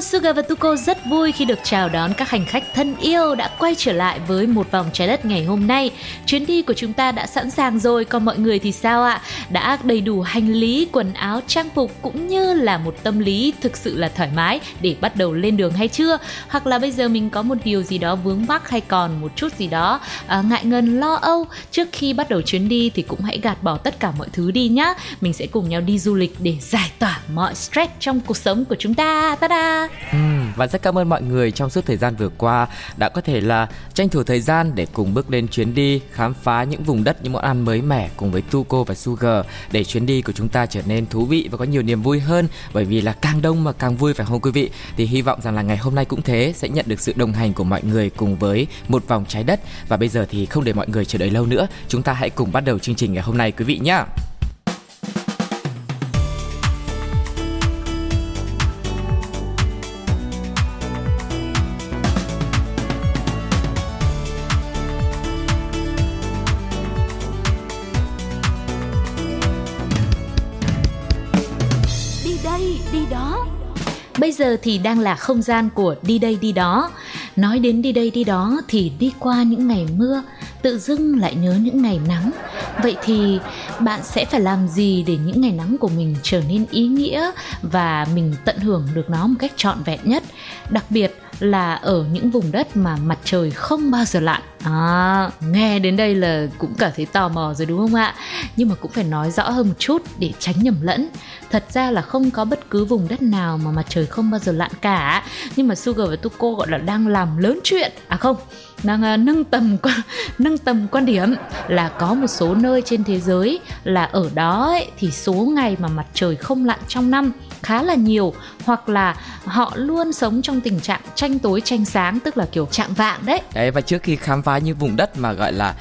Suga Sugar và Tuko rất vui khi được chào đón các hành khách thân yêu đã quay trở lại với một vòng trái đất ngày hôm nay. Chuyến đi của chúng ta đã sẵn sàng rồi, còn mọi người thì sao ạ? Đã đầy đủ hành lý, quần áo, trang phục cũng như là một tâm lý thực sự là thoải mái để bắt đầu lên đường hay chưa? Hoặc là bây giờ mình có một điều gì đó vướng mắc hay còn một chút gì đó à, ngại ngần lo âu trước khi bắt đầu chuyến đi thì cũng hãy gạt bỏ tất cả mọi thứ đi nhá. Mình sẽ cùng nhau đi du lịch để giải tỏa mọi stress trong cuộc sống của chúng ta. Ta-da! Ừ, và rất cảm ơn mọi người trong suốt thời gian vừa qua đã có thể là tranh thủ thời gian để cùng bước lên chuyến đi khám phá những vùng đất những món ăn mới mẻ cùng với Tuco và Sugar để chuyến đi của chúng ta trở nên thú vị và có nhiều niềm vui hơn. Bởi vì là càng đông mà càng vui phải không quý vị? Thì hy vọng rằng là ngày hôm nay cũng thế sẽ nhận được sự đồng hành của mọi người cùng với một vòng trái đất. Và bây giờ thì không để mọi người chờ đợi lâu nữa chúng ta hãy cùng bắt đầu chương trình ngày hôm nay quý vị nhé. Giờ thì đang là không gian của đi đây đi đó. Nói đến đi đây đi đó thì đi qua những ngày mưa, tự dưng lại nhớ những ngày nắng. Vậy thì bạn sẽ phải làm gì để những ngày nắng của mình trở nên ý nghĩa và mình tận hưởng được nó một cách trọn vẹn nhất? Đặc biệt là ở những vùng đất mà mặt trời không bao giờ lặn. À, nghe đến đây là cũng cảm thấy tò mò rồi đúng không ạ? Nhưng mà cũng phải nói rõ hơn một chút để tránh nhầm lẫn. Thật ra là không có bất cứ vùng đất nào mà mặt trời không bao giờ lặn cả. Nhưng mà Sugar và Tuko gọi là đang làm lớn chuyện. À không, đang uh, nâng tầm nâng tầm quan điểm là có một số nơi trên thế giới là ở đó ấy, thì số ngày mà mặt trời không lặn trong năm khá là nhiều hoặc là họ luôn sống trong tình trạng tranh tối tranh sáng tức là kiểu trạng vạng đấy Đấy và trước khi khám phá những vùng đất mà gọi là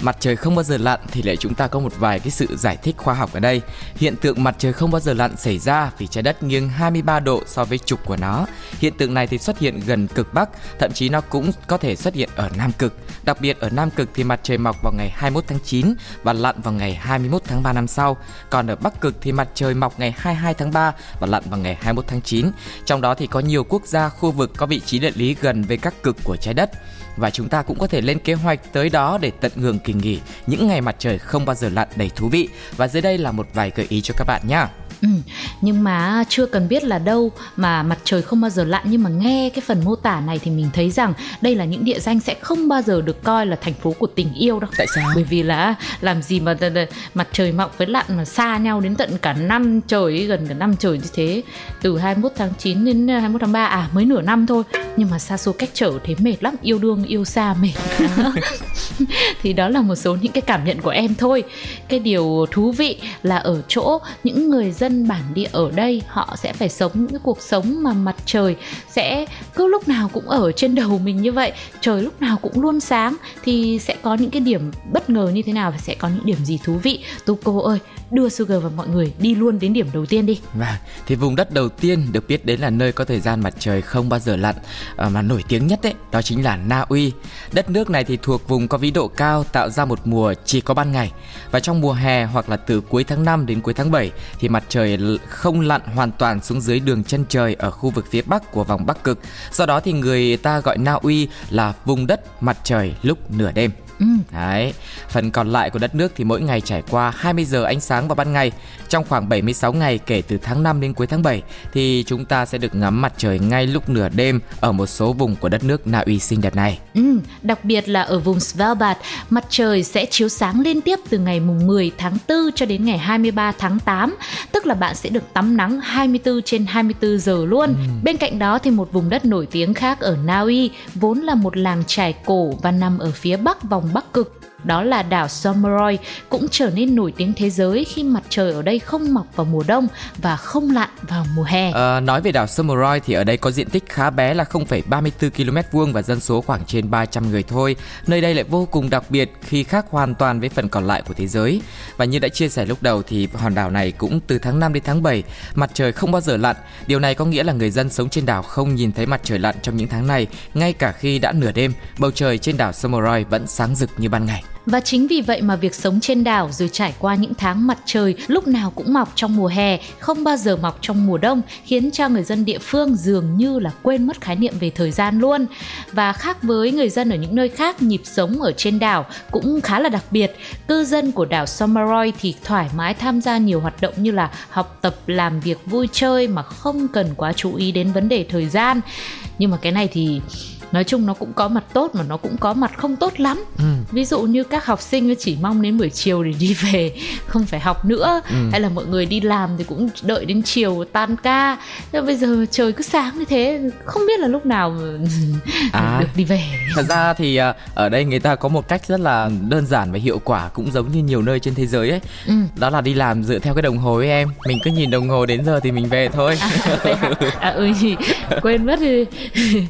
mặt trời không bao giờ lặn thì lại chúng ta có một vài cái sự giải thích khoa học ở đây. Hiện tượng mặt trời không bao giờ lặn xảy ra vì trái đất nghiêng 23 độ so với trục của nó. Hiện tượng này thì xuất hiện gần cực Bắc, thậm chí nó cũng có thể xuất hiện ở Nam cực. Đặc biệt ở Nam cực thì mặt trời mọc vào ngày 21 tháng 9 và lặn vào ngày 21 tháng 3 năm sau. Còn ở Bắc cực thì mặt trời mọc ngày 22 tháng 3 và lặn vào ngày 21 tháng 9. Trong đó thì có nhiều quốc gia, khu vực có vị trí địa lý gần với các cực của trái đất. Và chúng ta cũng có thể lên kế hoạch tới đó để tận hưởng kỳ nghỉ những ngày mặt trời không bao giờ lặn đầy thú vị. Và dưới đây là một vài gợi ý cho các bạn nhé. Ừ, nhưng mà chưa cần biết là đâu mà mặt trời không bao giờ lặn. Nhưng mà nghe cái phần mô tả này thì mình thấy rằng đây là những địa danh sẽ không bao giờ được coi là thành phố của tình yêu đâu. Tại sao? Bởi vì là làm gì mà mặt trời mọc với lặn mà xa nhau đến tận cả năm trời gần cả năm trời như thế. Từ 21 tháng 9 đến 21 tháng 3 à mới nửa năm thôi. Nhưng mà xa xôi cách trở thế mệt lắm yêu đương yêu xa mệt thì đó là một số những cái cảm nhận của em thôi. Cái điều thú vị là ở chỗ những người dân bản địa ở đây họ sẽ phải sống những cái cuộc sống mà mặt trời sẽ cứ lúc nào cũng ở trên đầu mình như vậy trời lúc nào cũng luôn sáng thì sẽ có những cái điểm bất ngờ như thế nào và sẽ có những điểm gì thú vị tu cô ơi đưa Sugar và mọi người đi luôn đến điểm đầu tiên đi. Và thì vùng đất đầu tiên được biết đến là nơi có thời gian mặt trời không bao giờ lặn à, mà nổi tiếng nhất đấy, đó chính là Na Uy. Đất nước này thì thuộc vùng có vĩ độ cao tạo ra một mùa chỉ có ban ngày. Và trong mùa hè hoặc là từ cuối tháng 5 đến cuối tháng 7 thì mặt trời không lặn hoàn toàn xuống dưới đường chân trời ở khu vực phía bắc của vòng Bắc Cực. Do đó thì người ta gọi Na Uy là vùng đất mặt trời lúc nửa đêm. Ừ. Đấy, phần còn lại của đất nước thì mỗi ngày trải qua 20 giờ ánh sáng vào ban ngày. Trong khoảng 76 ngày kể từ tháng 5 đến cuối tháng 7 thì chúng ta sẽ được ngắm mặt trời ngay lúc nửa đêm ở một số vùng của đất nước Na Uy xinh đẹp này. Ừ, đặc biệt là ở vùng Svalbard, mặt trời sẽ chiếu sáng liên tiếp từ ngày mùng 10 tháng 4 cho đến ngày 23 tháng 8, tức là bạn sẽ được tắm nắng 24 trên 24 giờ luôn. Ừ. Bên cạnh đó thì một vùng đất nổi tiếng khác ở Na Uy vốn là một làng trài cổ và nằm ở phía bắc vòng Bắc Cực đó là đảo Someroy cũng trở nên nổi tiếng thế giới khi mặt trời ở đây không mọc vào mùa đông và không lặn vào mùa hè. À, nói về đảo Someroy thì ở đây có diện tích khá bé là 0,34 km vuông và dân số khoảng trên 300 người thôi. Nơi đây lại vô cùng đặc biệt khi khác hoàn toàn với phần còn lại của thế giới. Và như đã chia sẻ lúc đầu thì hòn đảo này cũng từ tháng 5 đến tháng 7 mặt trời không bao giờ lặn. Điều này có nghĩa là người dân sống trên đảo không nhìn thấy mặt trời lặn trong những tháng này, ngay cả khi đã nửa đêm, bầu trời trên đảo Someroy vẫn sáng rực như ban ngày. Và chính vì vậy mà việc sống trên đảo rồi trải qua những tháng mặt trời lúc nào cũng mọc trong mùa hè, không bao giờ mọc trong mùa đông khiến cho người dân địa phương dường như là quên mất khái niệm về thời gian luôn. Và khác với người dân ở những nơi khác, nhịp sống ở trên đảo cũng khá là đặc biệt. Cư dân của đảo Somaroy thì thoải mái tham gia nhiều hoạt động như là học tập, làm việc vui chơi mà không cần quá chú ý đến vấn đề thời gian. Nhưng mà cái này thì nói chung nó cũng có mặt tốt mà nó cũng có mặt không tốt lắm. Ừ. ví dụ như các học sinh chỉ mong đến buổi chiều để đi về không phải học nữa. Ừ. hay là mọi người đi làm thì cũng đợi đến chiều tan ca. Nhưng bây giờ trời cứ sáng như thế không biết là lúc nào à, được đi về. Thật ra thì à, ở đây người ta có một cách rất là đơn giản và hiệu quả cũng giống như nhiều nơi trên thế giới ấy. Ừ. đó là đi làm dựa theo cái đồng hồ ấy em. Mình cứ nhìn đồng hồ đến giờ thì mình về thôi. À, à, ừ quên mất thì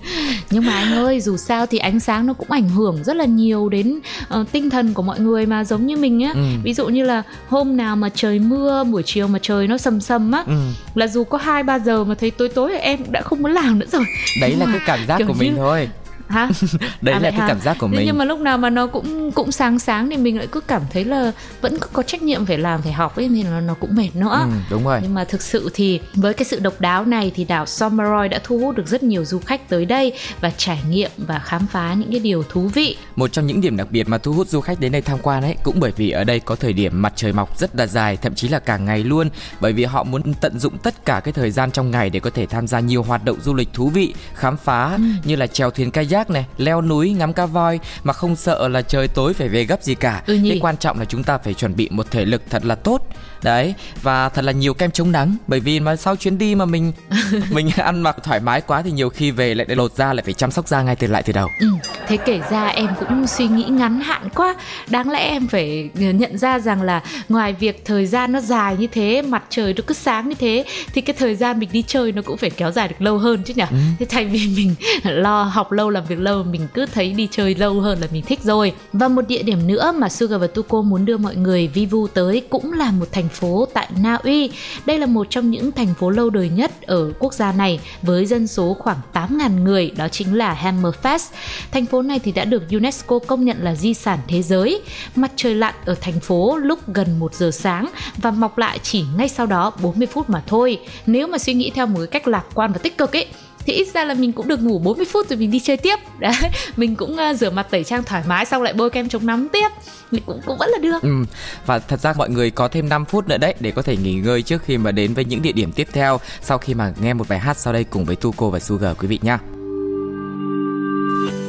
nhưng mà anh ơi dù sao thì ánh sáng nó cũng ảnh hưởng rất là nhiều đến uh, tinh thần của mọi người mà giống như mình á ừ. ví dụ như là hôm nào mà trời mưa buổi chiều mà trời nó sầm sầm á ừ. là dù có hai ba giờ mà thấy tối tối em đã không muốn làm nữa rồi đấy Nhưng là cái cảm giác của mình thôi hả đấy à, là cái hả? cảm giác của mình nhưng mà lúc nào mà nó cũng cũng sáng sáng thì mình lại cứ cảm thấy là vẫn có trách nhiệm phải làm phải học ấy nên là nó cũng mệt nữa. Ừ, đúng rồi. Nhưng mà thực sự thì với cái sự độc đáo này thì đảo Someroy đã thu hút được rất nhiều du khách tới đây và trải nghiệm và khám phá những cái điều thú vị. Một trong những điểm đặc biệt mà thu hút du khách đến đây tham quan ấy cũng bởi vì ở đây có thời điểm mặt trời mọc rất là dài thậm chí là cả ngày luôn. Bởi vì họ muốn tận dụng tất cả cái thời gian trong ngày để có thể tham gia nhiều hoạt động du lịch thú vị khám phá ừ. như là chèo thuyền kayak giác này leo núi ngắm cá voi mà không sợ là trời tối phải về gấp gì cả. Ừ cái quan trọng là chúng ta phải chuẩn bị một thể lực thật là tốt đấy và thật là nhiều kem chống nắng bởi vì mà sau chuyến đi mà mình mình ăn mặc thoải mái quá thì nhiều khi về lại lột da lại phải chăm sóc da ngay từ lại từ đầu. Ừ, thế kể ra em cũng suy nghĩ ngắn hạn quá. Đáng lẽ em phải nhận ra rằng là ngoài việc thời gian nó dài như thế mặt trời nó cứ sáng như thế thì cái thời gian mình đi chơi nó cũng phải kéo dài được lâu hơn chứ nhỉ? Ừ. thế thay vì mình lo học lâu làm việc lâu mình cứ thấy đi chơi lâu hơn là mình thích rồi. Và một địa điểm nữa mà Sugar và Tuko muốn đưa mọi người vi vu tới cũng là một thành phố tại Na Uy. Đây là một trong những thành phố lâu đời nhất ở quốc gia này với dân số khoảng 8.000 người, đó chính là Hammerfest. Thành phố này thì đã được UNESCO công nhận là di sản thế giới. Mặt trời lặn ở thành phố lúc gần 1 giờ sáng và mọc lại chỉ ngay sau đó 40 phút mà thôi. Nếu mà suy nghĩ theo một cái cách lạc quan và tích cực ấy thì ít ra là mình cũng được ngủ 40 phút rồi mình đi chơi tiếp. Đấy mình cũng uh, rửa mặt tẩy trang thoải mái xong lại bôi kem chống nắng tiếp. Thì cũng cũng vẫn là được. Ừ. và thật ra mọi người có thêm 5 phút nữa đấy để có thể nghỉ ngơi trước khi mà đến với những địa điểm tiếp theo. Sau khi mà nghe một bài hát sau đây cùng với Tuko và Sugar quý vị nhé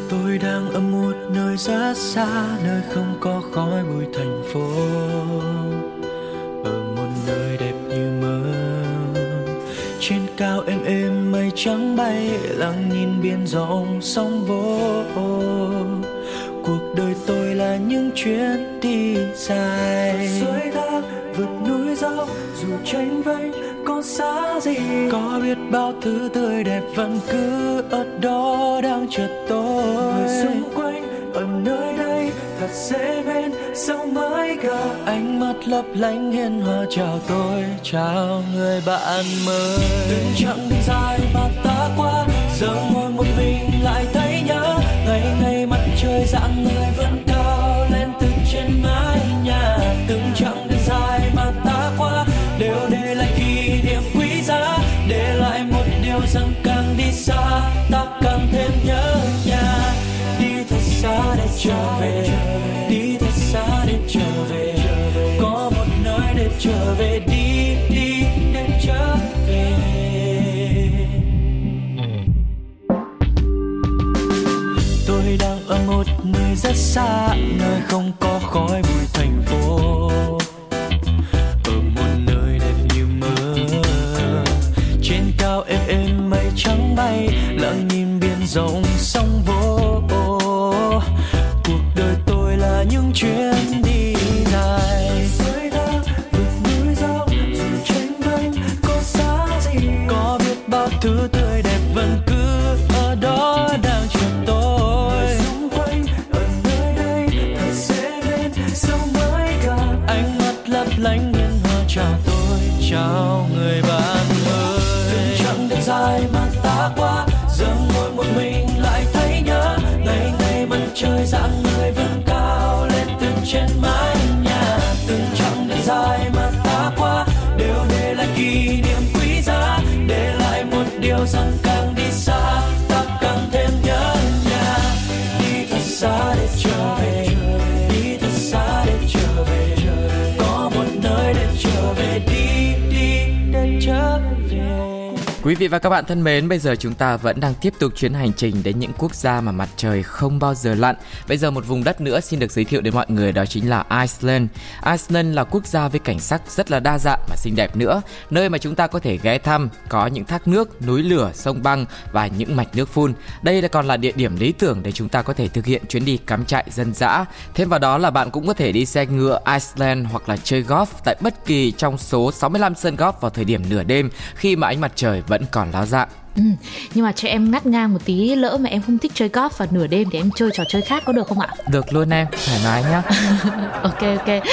tôi đang ở một nơi rất xa nơi không có khói bụi thành phố. Ở một nơi đẹp như mơ. Trên cao êm êm trắng bay lặng nhìn biển rộng sóng vỗ. Cuộc đời tôi là những chuyến đi dài. Suối thác vượt núi dốc dù tranh vênh có xa gì? Có biết bao thứ tươi đẹp vẫn cứ ở đó đang chờ tôi. Người xung quanh ở nơi đây thật dễ bên sao mới gặp ánh mắt lấp lánh hiền hòa chào tôi chào người bạn mới. Chặng đi dài dạng người vẫn cao lên từ trên mái nhà. Từng chặng đường dài mà ta qua, đều để lại kỷ niệm quý giá. Để lại một điều rằng càng đi xa, ta càng thêm nhớ nhà. Đi thật xa để trở về, đi xa nơi không có Quý vị và các bạn thân mến, bây giờ chúng ta vẫn đang tiếp tục chuyến hành trình đến những quốc gia mà mặt trời không bao giờ lặn. Bây giờ một vùng đất nữa xin được giới thiệu đến mọi người đó chính là Iceland. Iceland là quốc gia với cảnh sắc rất là đa dạng và xinh đẹp nữa, nơi mà chúng ta có thể ghé thăm, có những thác nước, núi lửa, sông băng và những mạch nước phun. Đây là còn là địa điểm lý tưởng để chúng ta có thể thực hiện chuyến đi cắm trại dân dã. Thêm vào đó là bạn cũng có thể đi xe ngựa Iceland hoặc là chơi golf tại bất kỳ trong số 65 sân golf vào thời điểm nửa đêm khi mà ánh mặt trời vẫn còn ló dạng. Ừ, nhưng mà cho em ngắt ngang một tí lỡ mà em không thích chơi golf vào nửa đêm thì em chơi trò chơi khác có được không ạ? Được luôn em, thoải mái nhá. ok ok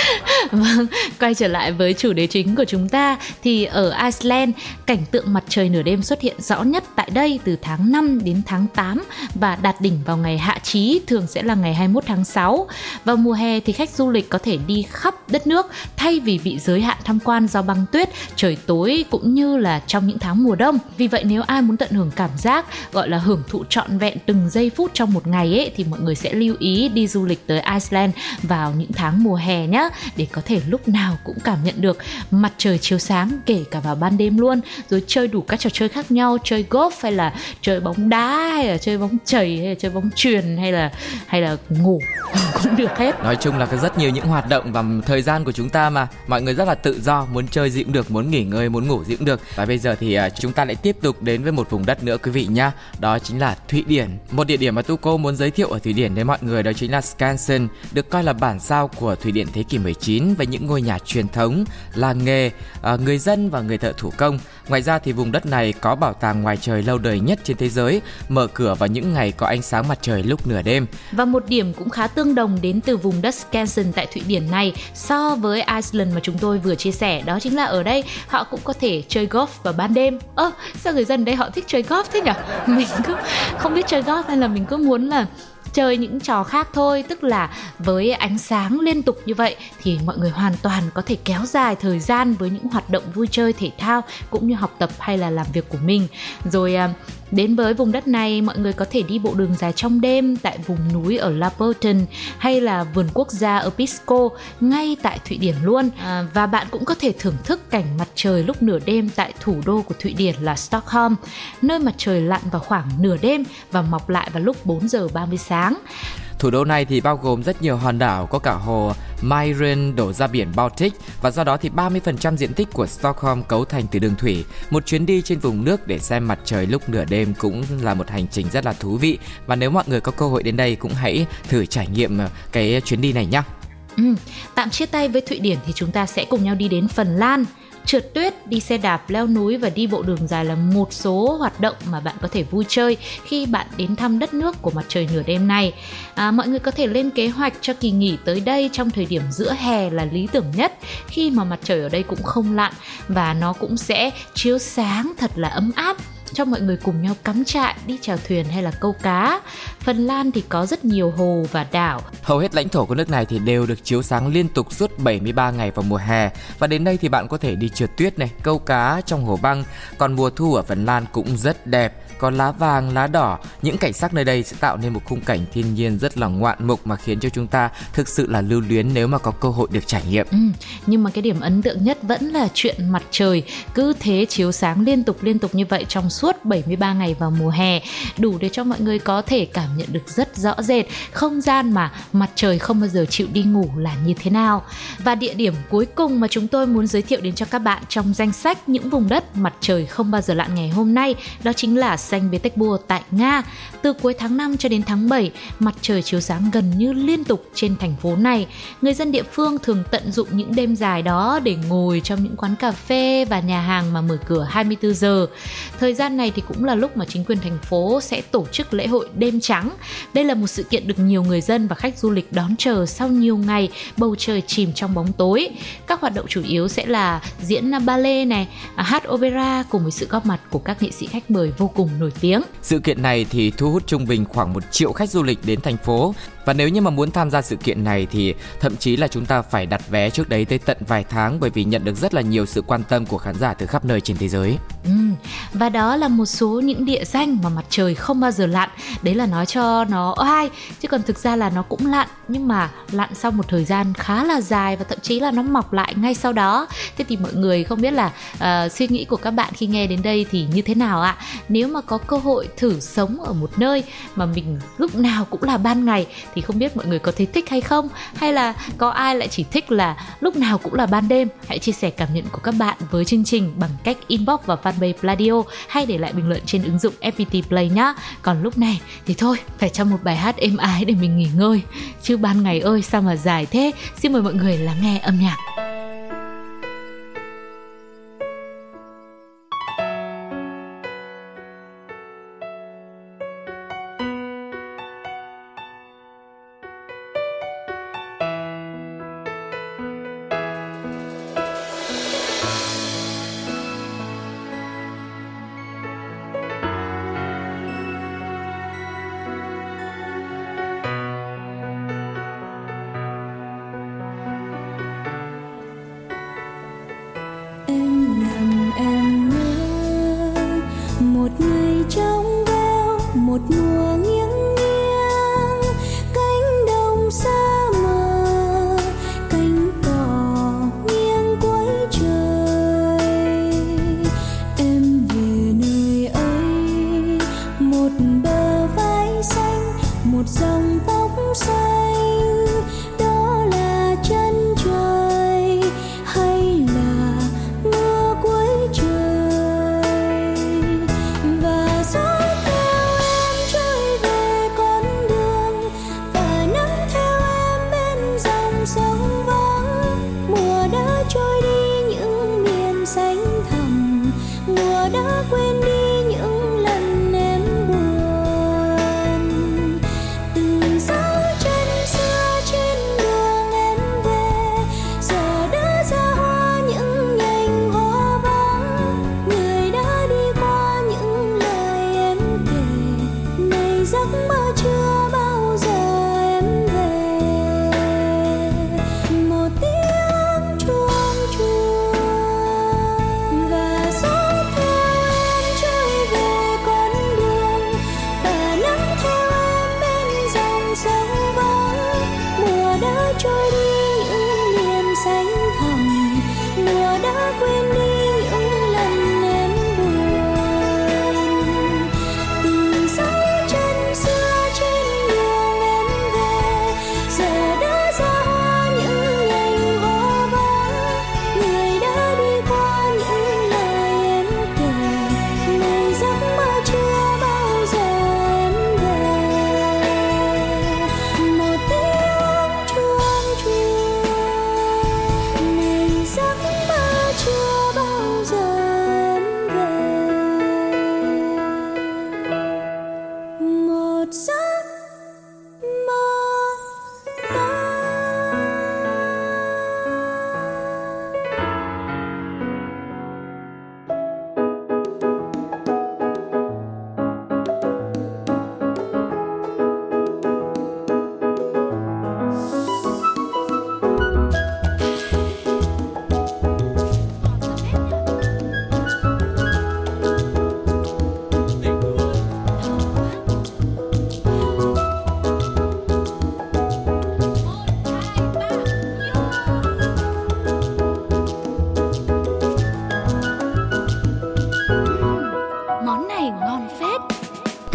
vâng quay trở lại với chủ đề chính của chúng ta thì ở Iceland, cảnh tượng mặt trời nửa đêm xuất hiện rõ nhất tại đây từ tháng 5 đến tháng 8 và đạt đỉnh vào ngày hạ chí, thường sẽ là ngày 21 tháng 6 vào mùa hè thì khách du lịch có thể đi khắp đất nước thay vì bị giới hạn tham quan do băng tuyết, trời tối cũng như là trong những tháng mùa đông. Vì vậy nếu ai muốn tận hưởng cảm giác, gọi là hưởng thụ trọn vẹn từng giây phút trong một ngày ấy, thì mọi người sẽ lưu ý đi du lịch tới Iceland vào những tháng mùa hè nhé để có thể lúc nào cũng cảm nhận được mặt trời chiếu sáng kể cả vào ban đêm luôn rồi chơi đủ các trò chơi khác nhau chơi golf hay là chơi bóng đá hay là chơi bóng chày hay là chơi bóng truyền hay là hay là ngủ cũng được hết Nói chung là có rất nhiều những hoạt động và thời gian của chúng ta mà mọi người rất là tự do, muốn chơi gì cũng được, muốn nghỉ ngơi, muốn ngủ gì cũng được. Và bây giờ thì à, chúng ta lại tiếp tục đến với một vùng đất nữa quý vị nhá. Đó chính là Thụy Điển. Một địa điểm mà Tuco muốn giới thiệu ở Thụy Điển đến mọi người đó chính là Skansen, được coi là bản sao của Thụy Điển thế kỷ 19 với những ngôi nhà truyền thống, làng nghề, ờ, người dân và người thợ thủ công. Ngoài ra thì vùng đất này có bảo tàng ngoài trời lâu đời nhất trên thế giới, mở cửa vào những ngày có ánh sáng mặt trời lúc nửa đêm. Và một điểm cũng khá tương đồng đến từ vùng đất Skansen tại Thụy Điển này so với Iceland mà chúng tôi vừa chia sẻ đó chính là ở đây họ cũng có thể chơi golf vào ban đêm. Ơ, sao người dân đây họ thích chơi golf thế nhỉ? Mình cứ không biết chơi golf hay là mình cứ muốn là chơi những trò khác thôi, tức là với ánh sáng liên tục như vậy thì mọi người hoàn toàn có thể kéo dài thời gian với những hoạt động vui chơi thể thao cũng như học tập hay là làm việc của mình. Rồi à, Đến với vùng đất này, mọi người có thể đi bộ đường dài trong đêm tại vùng núi ở Lapoten hay là vườn quốc gia ở Pisco ngay tại Thụy Điển luôn. À, và bạn cũng có thể thưởng thức cảnh mặt trời lúc nửa đêm tại thủ đô của Thụy Điển là Stockholm, nơi mặt trời lặn vào khoảng nửa đêm và mọc lại vào lúc 4 giờ 30 sáng. Thủ đô này thì bao gồm rất nhiều hòn đảo có cả hồ Myren đổ ra biển Baltic và do đó thì 30% diện tích của Stockholm cấu thành từ đường thủy. Một chuyến đi trên vùng nước để xem mặt trời lúc nửa đêm cũng là một hành trình rất là thú vị và nếu mọi người có cơ hội đến đây cũng hãy thử trải nghiệm ờ, cái chuyến đi này nhé. Ừ, tạm chia tay với Thụy Điển thì chúng ta sẽ cùng nhau đi đến Phần Lan. Trượt tuyết, đi xe đạp, leo núi và đi bộ đường dài là một số hoạt động mà bạn có thể vui chơi khi bạn đến thăm đất nước của mặt trời nửa đêm này. À, mọi người có thể lên kế hoạch cho kỳ nghỉ tới đây trong thời điểm giữa hè là lý tưởng nhất khi mà mặt trời ở đây cũng không lặn và nó cũng sẽ chiếu sáng thật là ấm áp cho mọi người cùng nhau cắm trại, đi chèo thuyền hay là câu cá. Phần Lan thì có rất nhiều hồ và đảo. Hầu hết lãnh thổ của nước này thì đều được chiếu sáng liên tục suốt 73 ngày vào mùa hè và đến đây thì bạn có thể đi trượt tuyết này, câu cá trong hồ băng. Còn mùa thu ở Phần Lan cũng rất đẹp, có lá vàng, lá đỏ. Những cảnh sắc nơi đây sẽ tạo nên một khung cảnh thiên nhiên rất là ngoạn mục mà khiến cho chúng ta thực sự là lưu luyến nếu mà có cơ hội được trải nghiệm. Ừ, nhưng mà cái điểm ấn tượng nhất vẫn là chuyện mặt trời cứ thế chiếu sáng liên tục liên tục như vậy trong suốt suốt 73 ngày vào mùa hè đủ để cho mọi người có thể cảm nhận được rất rõ rệt không gian mà mặt trời không bao giờ chịu đi ngủ là như thế nào và địa điểm cuối cùng mà chúng tôi muốn giới thiệu đến cho các bạn trong danh sách những vùng đất mặt trời không bao giờ lặn ngày hôm nay đó chính là xanh Petersburg tại Nga từ cuối tháng 5 cho đến tháng 7 mặt trời chiếu sáng gần như liên tục trên thành phố này người dân địa phương thường tận dụng những đêm dài đó để ngồi trong những quán cà phê và nhà hàng mà mở cửa 24 giờ. Thời gian này thì cũng là lúc mà chính quyền thành phố sẽ tổ chức lễ hội đêm trắng. Đây là một sự kiện được nhiều người dân và khách du lịch đón chờ sau nhiều ngày bầu trời chìm trong bóng tối. Các hoạt động chủ yếu sẽ là diễn ballet này, hát opera cùng với sự góp mặt của các nghệ sĩ khách mời vô cùng nổi tiếng. Sự kiện này thì thu hút trung bình khoảng một triệu khách du lịch đến thành phố và nếu như mà muốn tham gia sự kiện này thì thậm chí là chúng ta phải đặt vé trước đấy tới tận vài tháng bởi vì nhận được rất là nhiều sự quan tâm của khán giả từ khắp nơi trên thế giới. Ừ, và đó là một số những địa danh mà mặt trời không bao giờ lặn. Đấy là nói cho nó oai chứ còn thực ra là nó cũng lặn nhưng mà lặn sau một thời gian khá là dài và thậm chí là nó mọc lại ngay sau đó. Thế thì mọi người không biết là uh, suy nghĩ của các bạn khi nghe đến đây thì như thế nào ạ? Nếu mà có cơ hội thử sống ở một nơi mà mình lúc nào cũng là ban ngày thì không biết mọi người có thấy thích hay không? Hay là có ai lại chỉ thích là lúc nào cũng là ban đêm? Hãy chia sẻ cảm nhận của các bạn với chương trình bằng cách inbox vào fanpage Pladio hay để lại bình luận trên ứng dụng FPT Play nhá. Còn lúc này thì thôi, phải cho một bài hát êm ái để mình nghỉ ngơi. Chứ ban ngày ơi, sao mà dài thế? Xin mời mọi người lắng nghe âm nhạc. mơ chưa bao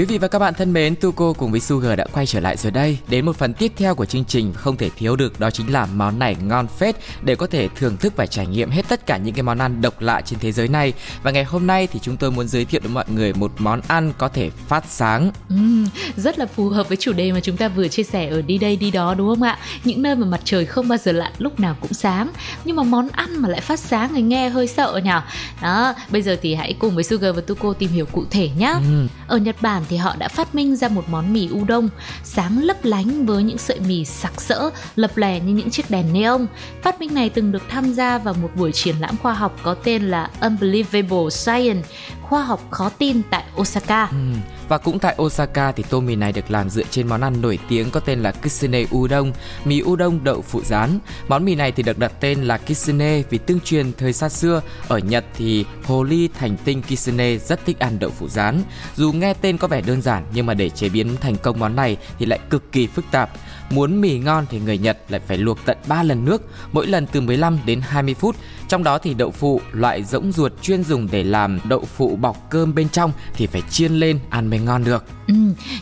vị và các bạn thân mến, Tuko cùng với Sugar đã quay trở lại rồi đây. Đến một phần tiếp theo của chương trình không thể thiếu được đó chính là món này ngon phết để có thể thưởng thức và trải nghiệm hết tất cả những cái món ăn độc lạ trên thế giới này. Và ngày hôm nay thì chúng tôi muốn giới thiệu đến mọi người một món ăn có thể phát sáng. Uhm, rất là phù hợp với chủ đề mà chúng ta vừa chia sẻ ở đi đây đi đó đúng không ạ? Những nơi mà mặt trời không bao giờ lặn lúc nào cũng sáng. Nhưng mà món ăn mà lại phát sáng thì nghe hơi sợ nhỉ. Đó, bây giờ thì hãy cùng với Sugar và Tuko tìm hiểu cụ thể nhé. Ừ. Ở Nhật Bản thì họ đã phát minh ra một món mì udon sáng lấp lánh với những sợi mì sặc sỡ, lập lè như những chiếc đèn neon. Phát minh này từng được tham gia vào một buổi triển lãm khoa học có tên là Unbelievable Science, khoa học khó tin tại Osaka. Ừ. Và cũng tại Osaka thì tô mì này được làm dựa trên món ăn nổi tiếng có tên là Kitsune Udon, mì udon đậu phụ rán. Món mì này thì được đặt tên là Kitsune vì tương truyền thời xa xưa ở Nhật thì hồ ly thành tinh Kitsune rất thích ăn đậu phụ rán. Dù nghe tên có vẻ đơn giản nhưng mà để chế biến thành công món này thì lại cực kỳ phức tạp. Muốn mì ngon thì người Nhật lại phải luộc tận 3 lần nước, mỗi lần từ 15 đến 20 phút. Trong đó thì đậu phụ, loại rỗng ruột chuyên dùng để làm đậu phụ bọc cơm bên trong thì phải chiên lên ăn mới ngon được. Ừ,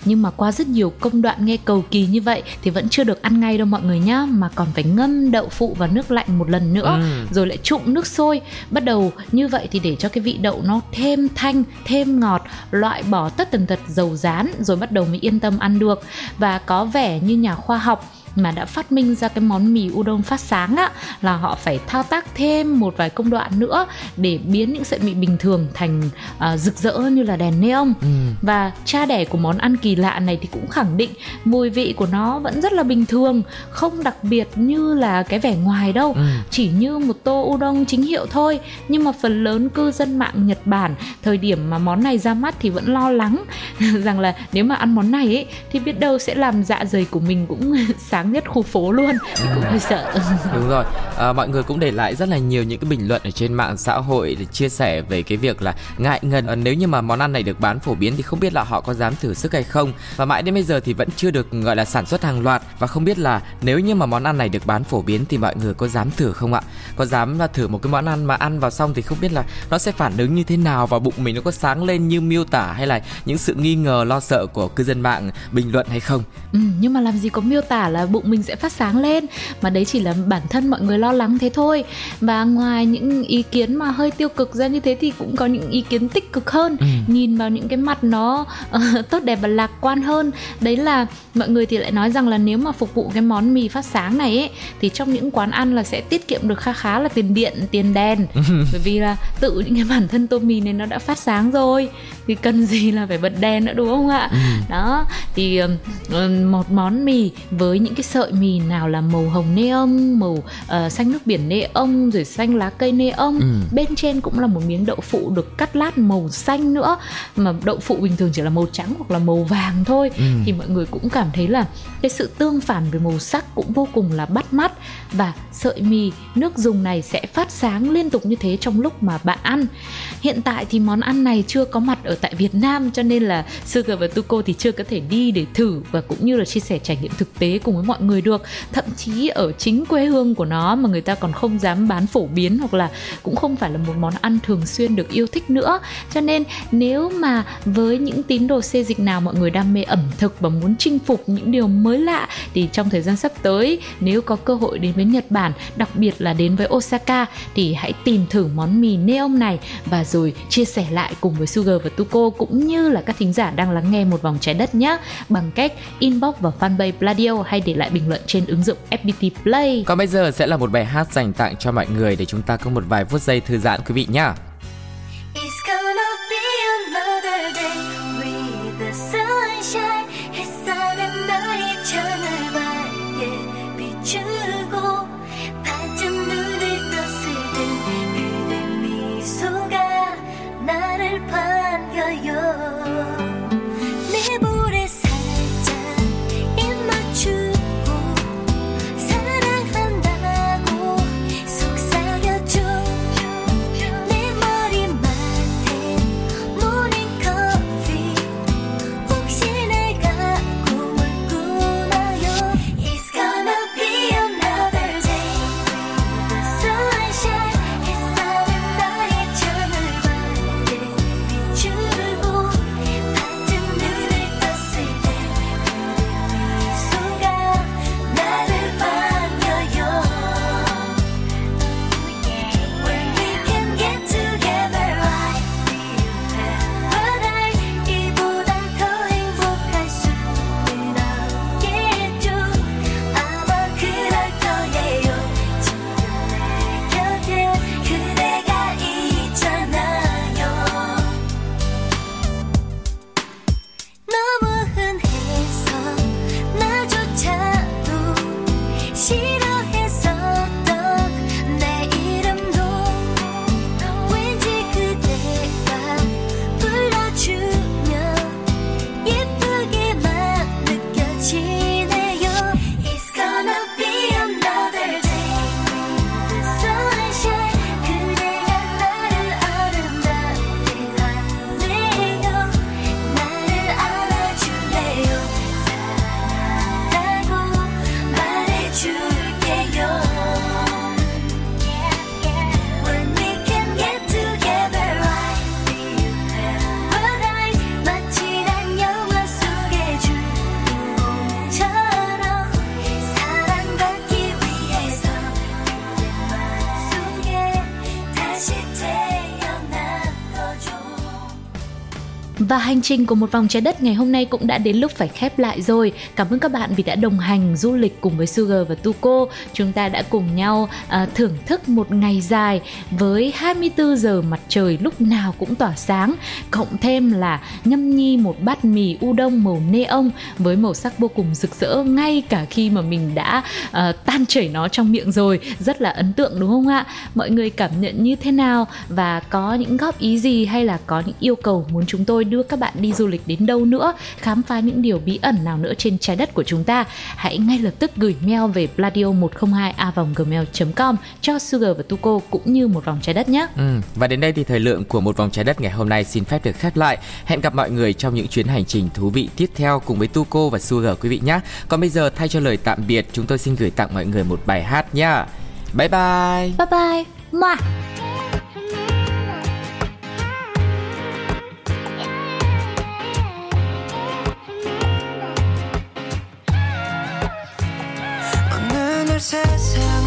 nhưng mà qua rất nhiều công đoạn nghe cầu kỳ như vậy thì vẫn chưa được ăn ngay đâu mọi người nhá mà còn phải ngâm đậu phụ vào nước lạnh một lần nữa Ừ. rồi lại trụng nước sôi bắt đầu như vậy thì để cho cái vị đậu nó thêm thanh thêm ngọt loại bỏ tất tần tật dầu rán rồi bắt đầu mới yên tâm ăn được và có vẻ như nhà khoa học mà đã phát minh ra cái món mì udon phát sáng á là họ phải thao tác thêm một vài công đoạn nữa để biến những sợi mì bình thường thành à, rực rỡ như là đèn neon Ừ. và cha đẻ của món ăn kỳ lạ này thì cũng khẳng định mùi vị của nó vẫn rất là bình thường không đặc biệt như là cái vẻ ngoài đâu Ừ. chỉ như một tô udon chính hiệu thôi nhưng mà phần lớn cư dân mạng Nhật Bản thời điểm mà món này ra mắt thì vẫn lo lắng rằng là nếu mà ăn món này ấy thì biết đâu sẽ làm dạ dày của mình cũng sáng nhất khu phố luôn. Thì cũng hơi sợ. Đúng rồi, à, mọi người cũng để lại rất là nhiều những cái bình luận ở trên mạng xã hội để chia sẻ về cái việc là ngại ngần. À, nếu như mà món ăn này được bán phổ biến thì không biết là họ có dám thử sức hay không. Và mãi đến bây giờ thì vẫn chưa được gọi là sản xuất hàng loạt. Và không biết là nếu như mà món ăn này được bán phổ biến thì mọi người có dám thử không ạ? Có dám là thử một cái món ăn mà ăn vào xong thì không biết là nó sẽ phản ứng như thế nào và bụng mình nó có sáng lên như miêu tả hay là những sự nghi ngờ lo sợ của cư dân mạng bình luận hay không? Ừ, nhưng mà làm gì có miêu tả là bụng mình sẽ phát sáng lên. Mà đấy chỉ là bản thân mọi người lo lắng thế thôi. Và ngoài những ý kiến mà hơi tiêu cực ra như thế thì cũng có những ý kiến tích cực hơn. Ừ. nhìn vào những cái mặt nó ờ, tốt đẹp và lạc quan hơn. Đấy là mọi người thì lại nói rằng là nếu mà phục vụ cái món mì phát sáng này ấy thì trong những quán ăn là sẽ tiết kiệm được khá khá là tiền điện tiền đèn bởi vì là tự những cái bản thân tô mì này nó đã phát sáng rồi thì cần gì là phải bật đèn nữa đúng không ạ đó thì một món mì với những cái sợi mì nào là màu hồng neon màu ờ, xanh nước biển neon rồi xanh lá cây neon Ừ. bên trên cũng là một miếng đậu phụ được cắt lát màu xanh nữa mà đậu phụ bình thường chỉ là màu trắng hoặc là màu vàng thôi Ừ. thì mọi người cũng cảm thấy là cái sự tương phản về màu sắc cũng vô cùng là bắt mắt và sợi mì nước dùng này sẽ phát sáng liên tục như thế trong lúc mà bạn ăn. Hiện tại thì món ăn này chưa có mặt ở tại Việt Nam, cho nên là Sugar và Tuko thì chưa có thể đi để thử và cũng như là chia sẻ trải nghiệm thực tế cùng với mọi người được. Thậm chí ở chính quê hương của nó mà người ta còn không dám bán phổ biến hoặc là cũng không phải là một món ăn thường xuyên được yêu thích nữa. Cho nên nếu mà với những tín đồ xê dịch nào mọi người đam mê ẩm thực và muốn chinh phục những điều mới lạ thì trong thời gian sắp tới, nếu có cơ hội đến với Nhật Bản, đặc biệt là đến với Osaka, thì hãy tìm thử món mì neon này và rồi chia sẻ lại cùng với Sugar và Tuko cũng như là các thính giả đang lắng nghe một vòng trái đất nhé, bằng cách inbox vào fanpage Pladio hay để lại bình luận trên ứng dụng FPT Play. Còn bây giờ sẽ là một bài hát dành tặng cho mọi người để chúng ta có một vài phút giây thư giãn quý vị nhé. Trình của một vòng trái đất ngày hôm nay cũng đã đến lúc phải khép lại rồi. Cảm ơn các bạn vì đã đồng hành du lịch cùng với Sugar và Tuko. Chúng ta đã cùng nhau uh, thưởng thức một ngày dài với 24 giờ mặt trời lúc nào cũng tỏa sáng, cộng thêm là nhâm nhi một bát mì udon màu neon với màu sắc vô cùng rực rỡ ngay cả khi mà mình đã uh, tan chảy nó trong miệng rồi. Rất là ấn tượng đúng không ạ? Mọi người cảm nhận như thế nào và có những góp ý gì hay là có những yêu cầu muốn chúng tôi đưa các bạn đi du lịch đến đâu nữa khám phá những điều bí ẩn nào nữa trên trái đất của chúng ta hãy ngay lập tức gửi mail về pladio 102 a gmail com cho Sugar và Tuko cũng như một vòng trái đất nhé. Ừ, và đến đây thì thời lượng của một vòng trái đất ngày hôm nay xin phép được khép lại. Hẹn gặp mọi người trong những chuyến hành trình thú vị tiếp theo cùng với Tuko và Sugar quý vị nhé. Còn bây giờ thay cho lời tạm biệt chúng tôi xin gửi tặng mọi người một bài hát nhé bye bye. Bye bye. Mwah. says how